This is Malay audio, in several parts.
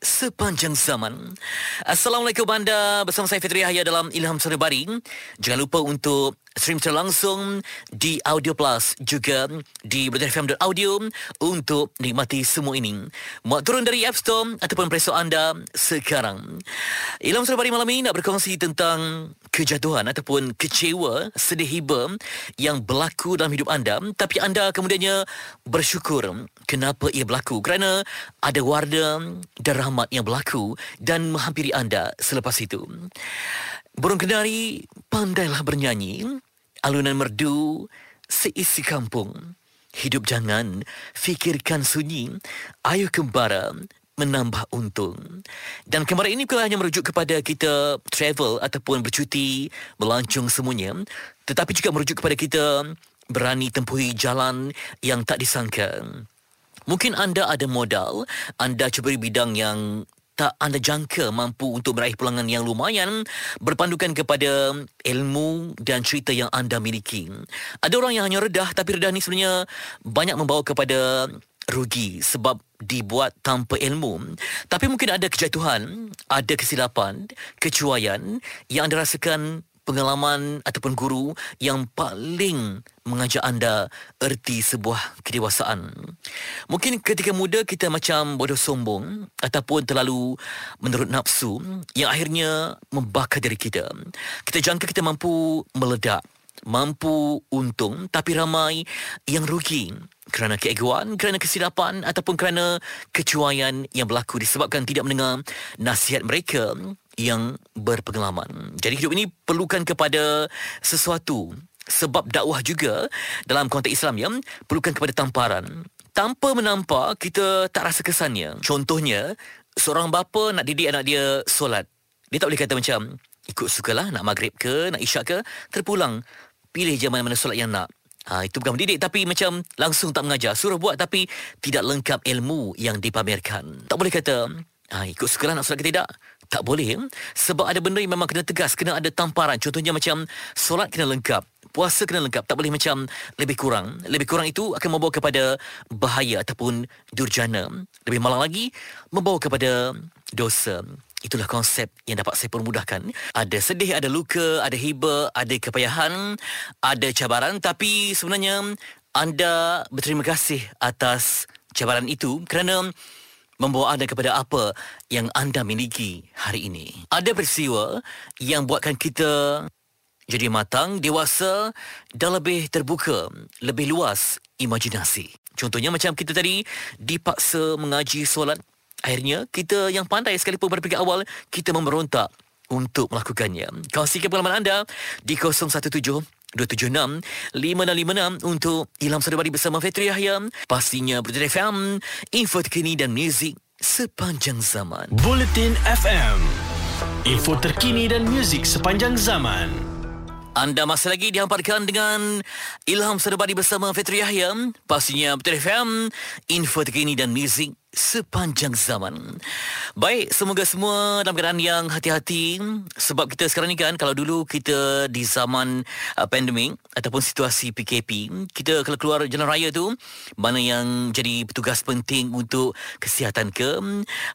sepanjang zaman. Assalamualaikum anda bersama saya Fitri Yahya dalam Ilham Sanubari. Jangan lupa untuk stream secara langsung di Audio Plus juga di BetterFM.audio untuk nikmati semua ini. Muat turun dari App Store ataupun Play Store anda sekarang. Ilham Sarabari malam ini nak berkongsi tentang kejatuhan ataupun kecewa, sedih hiba yang berlaku dalam hidup anda tapi anda kemudiannya bersyukur kenapa ia berlaku kerana ada warna dan rahmat yang berlaku dan menghampiri anda selepas itu. Burung kenari pandailah bernyanyi, alunan merdu seisi kampung. Hidup jangan fikirkan sunyi, ayo kembara menambah untung. Dan kemarin ini bukan hanya merujuk kepada kita travel ataupun bercuti, melancung semuanya, tetapi juga merujuk kepada kita berani tempuhi jalan yang tak disangka. Mungkin anda ada modal, anda cuba bidang yang tak anda jangka mampu untuk meraih pulangan yang lumayan berpandukan kepada ilmu dan cerita yang anda miliki. Ada orang yang hanya redah tapi redah ni sebenarnya banyak membawa kepada rugi sebab dibuat tanpa ilmu. Tapi mungkin ada kejatuhan, ada kesilapan, kecuaian yang anda rasakan pengalaman ataupun guru yang paling mengajar anda erti sebuah kedewasaan. Mungkin ketika muda kita macam bodoh sombong ataupun terlalu menurut nafsu yang akhirnya membakar diri kita. Kita jangka kita mampu meledak, mampu untung tapi ramai yang rugi kerana keegoan, kerana kesilapan ataupun kerana kecuaian yang berlaku disebabkan tidak mendengar nasihat mereka yang berpengalaman. Jadi hidup ini perlukan kepada sesuatu sebab dakwah juga dalam konteks Islam ya perlukan kepada tamparan. Tanpa menampak kita tak rasa kesannya. Contohnya seorang bapa nak didik anak dia solat. Dia tak boleh kata macam ikut sukalah nak maghrib ke nak isyak ke terpulang pilih je mana-mana solat yang nak. Ha, itu bukan mendidik tapi macam langsung tak mengajar. Suruh buat tapi tidak lengkap ilmu yang dipamerkan. Tak boleh kata ha, ikut sukalah nak solat ke tidak. Tak boleh. Sebab ada benda yang memang kena tegas. Kena ada tamparan. Contohnya macam solat kena lengkap. Puasa kena lengkap. Tak boleh macam lebih kurang. Lebih kurang itu akan membawa kepada bahaya ataupun durjana. Lebih malang lagi, membawa kepada dosa. Itulah konsep yang dapat saya permudahkan. Ada sedih, ada luka, ada hiba, ada kepayahan, ada cabaran. Tapi sebenarnya anda berterima kasih atas cabaran itu kerana membawa anda kepada apa yang anda miliki hari ini. Ada peristiwa yang buatkan kita jadi matang, dewasa dan lebih terbuka, lebih luas imajinasi. Contohnya macam kita tadi dipaksa mengaji solat. Akhirnya kita yang pandai sekalipun pada peringkat awal, kita memberontak untuk melakukannya. Kongsikan pengalaman anda di 017 276-5656 untuk Ilham Sadabari bersama Fetri Yahya. Pastinya Berjaya FM, info terkini dan muzik sepanjang zaman. Bulletin FM. Info terkini dan muzik sepanjang zaman. Anda masih lagi dihamparkan dengan Ilham Sadabari bersama Fetri Yahya. Pastinya Berjaya FM, info terkini dan muzik sepanjang zaman. Baik, semoga semua dalam keadaan yang hati-hati sebab kita sekarang ni kan kalau dulu kita di zaman uh, pandemik ataupun situasi PKP, kita kalau keluar jalan raya tu mana yang jadi petugas penting untuk kesihatan ke,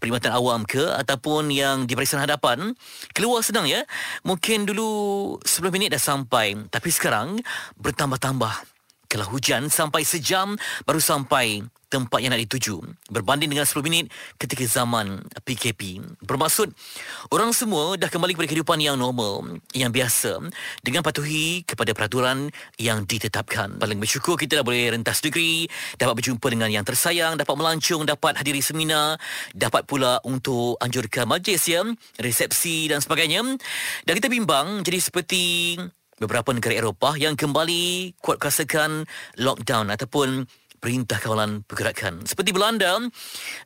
perkhidmatan awam ke ataupun yang di barisan hadapan, keluar senang ya. Mungkin dulu 10 minit dah sampai, tapi sekarang bertambah-tambah. Kalau hujan sampai sejam baru sampai tempat yang nak dituju berbanding dengan 10 minit ketika zaman PKP. Bermaksud orang semua dah kembali kepada kehidupan yang normal, yang biasa dengan patuhi kepada peraturan yang ditetapkan. Paling bersyukur kita dah boleh rentas negeri, dapat berjumpa dengan yang tersayang, dapat melancung, dapat hadiri seminar, dapat pula untuk anjurkan majlis ya, resepsi dan sebagainya. Dan kita bimbang jadi seperti beberapa negara Eropah yang kembali kuatkuasakan lockdown ataupun perintah kawalan pergerakan. Seperti Belanda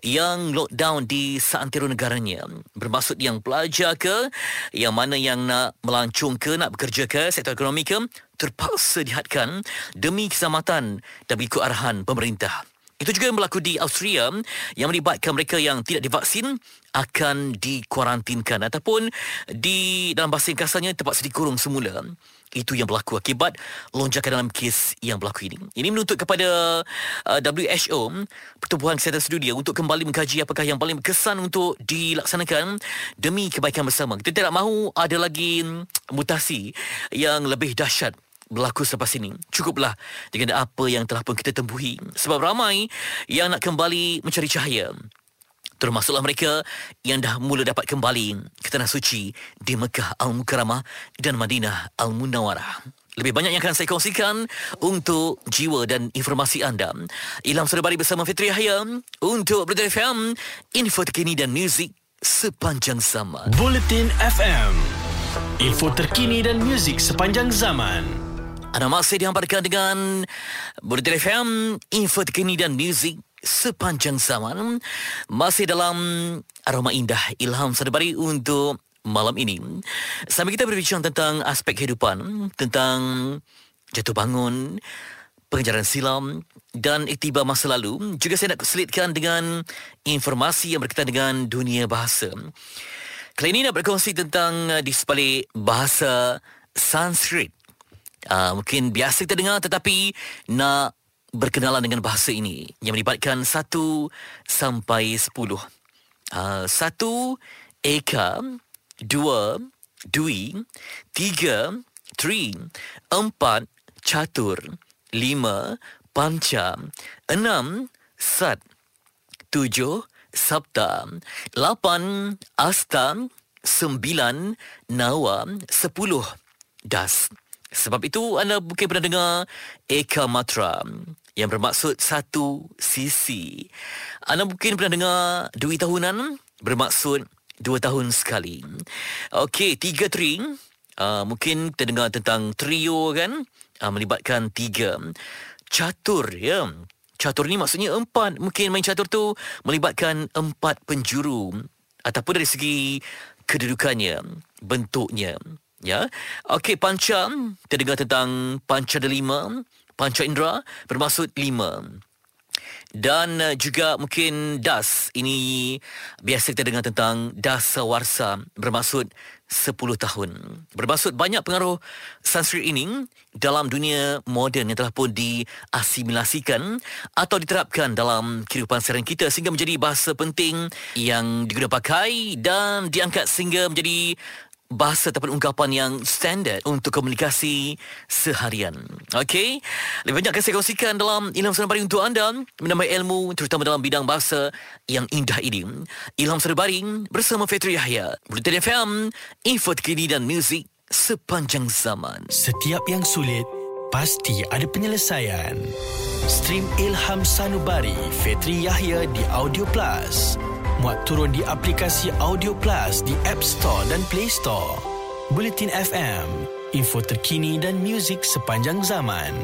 yang lockdown di seantero negaranya. Bermaksud yang pelajar ke, yang mana yang nak melancung ke, nak bekerja ke, sektor ekonomi ke, terpaksa dihadkan demi keselamatan dan berikut arahan pemerintah. Itu juga yang berlaku di Austria yang melibatkan mereka yang tidak divaksin akan dikuarantinkan ataupun di dalam bahasa kasarnya terpaksa dikurung semula. Itu yang berlaku akibat lonjakan dalam kes yang berlaku ini. Ini menuntut kepada uh, WHO, Pertubuhan Kesihatan Sedunia untuk kembali mengkaji apakah yang paling berkesan untuk dilaksanakan demi kebaikan bersama. Kita tidak mahu ada lagi mutasi yang lebih dahsyat berlaku selepas ini. Cukuplah dengan apa yang telah pun kita tembuhi. Sebab ramai yang nak kembali mencari cahaya. Termasuklah mereka yang dah mula dapat kembali ke Tanah Suci di Mekah Al-Mukarramah dan Madinah Al-Munawarah. Lebih banyak yang akan saya kongsikan untuk jiwa dan informasi anda. Ilham Sudah bersama Fitri Yahya untuk Berita FM, info terkini dan muzik sepanjang zaman. Bulletin FM, info terkini dan muzik sepanjang zaman. Anda masih dihamparkan dengan Berita FM, info terkini dan muzik sepanjang zaman. Masih dalam aroma indah ilham sadabari untuk malam ini. Sambil kita berbincang tentang aspek kehidupan, tentang jatuh bangun, pengejaran silam dan iktibar masa lalu. Juga saya nak selitkan dengan informasi yang berkaitan dengan dunia bahasa. Kali ini nak berkongsi tentang uh, di sebalik bahasa Sanskrit. Uh, mungkin biasa kita dengar tetapi nak berkenalan dengan bahasa ini yang melibatkan satu sampai sepuluh. Uh, satu, eka, dua, dui, tiga, tri, empat, catur, lima, panca, enam, sat, tujuh, sabta, lapan, asta, sembilan, nawa, sepuluh, das. Sebab itu anda mungkin pernah dengar Eka Matra yang bermaksud satu sisi. Anda mungkin pernah dengar Dui Tahunan bermaksud dua tahun sekali. Okey, tiga tri. Uh, mungkin kita dengar tentang trio kan uh, melibatkan tiga. Catur ya. Catur ni maksudnya empat. Mungkin main catur tu melibatkan empat penjuru. Ataupun dari segi kedudukannya, bentuknya. Ya. Okey, panca. Kita dengar tentang panca delima. Panca indera bermaksud lima. Dan uh, juga mungkin das. Ini biasa kita dengar tentang das warsa bermaksud sepuluh tahun. Bermaksud banyak pengaruh Sanskrit ini dalam dunia moden yang telah pun diasimilasikan atau diterapkan dalam kehidupan seharian kita sehingga menjadi bahasa penting yang digunakan pakai dan diangkat sehingga menjadi bahasa ataupun ungkapan yang standard untuk komunikasi seharian. Okey, lebih banyak akan saya kongsikan dalam Ilham Sedabari untuk anda menambah ilmu terutama dalam bidang bahasa yang indah ini. Ilham Sedabari bersama Fitri Yahya. Bulletin FM, info terkini dan muzik sepanjang zaman. Setiap yang sulit, pasti ada penyelesaian. Stream Ilham Sanubari, Fitri Yahya di Audio Plus muat turun di aplikasi Audio Plus di App Store dan Play Store. Bulletin FM, info terkini dan muzik sepanjang zaman.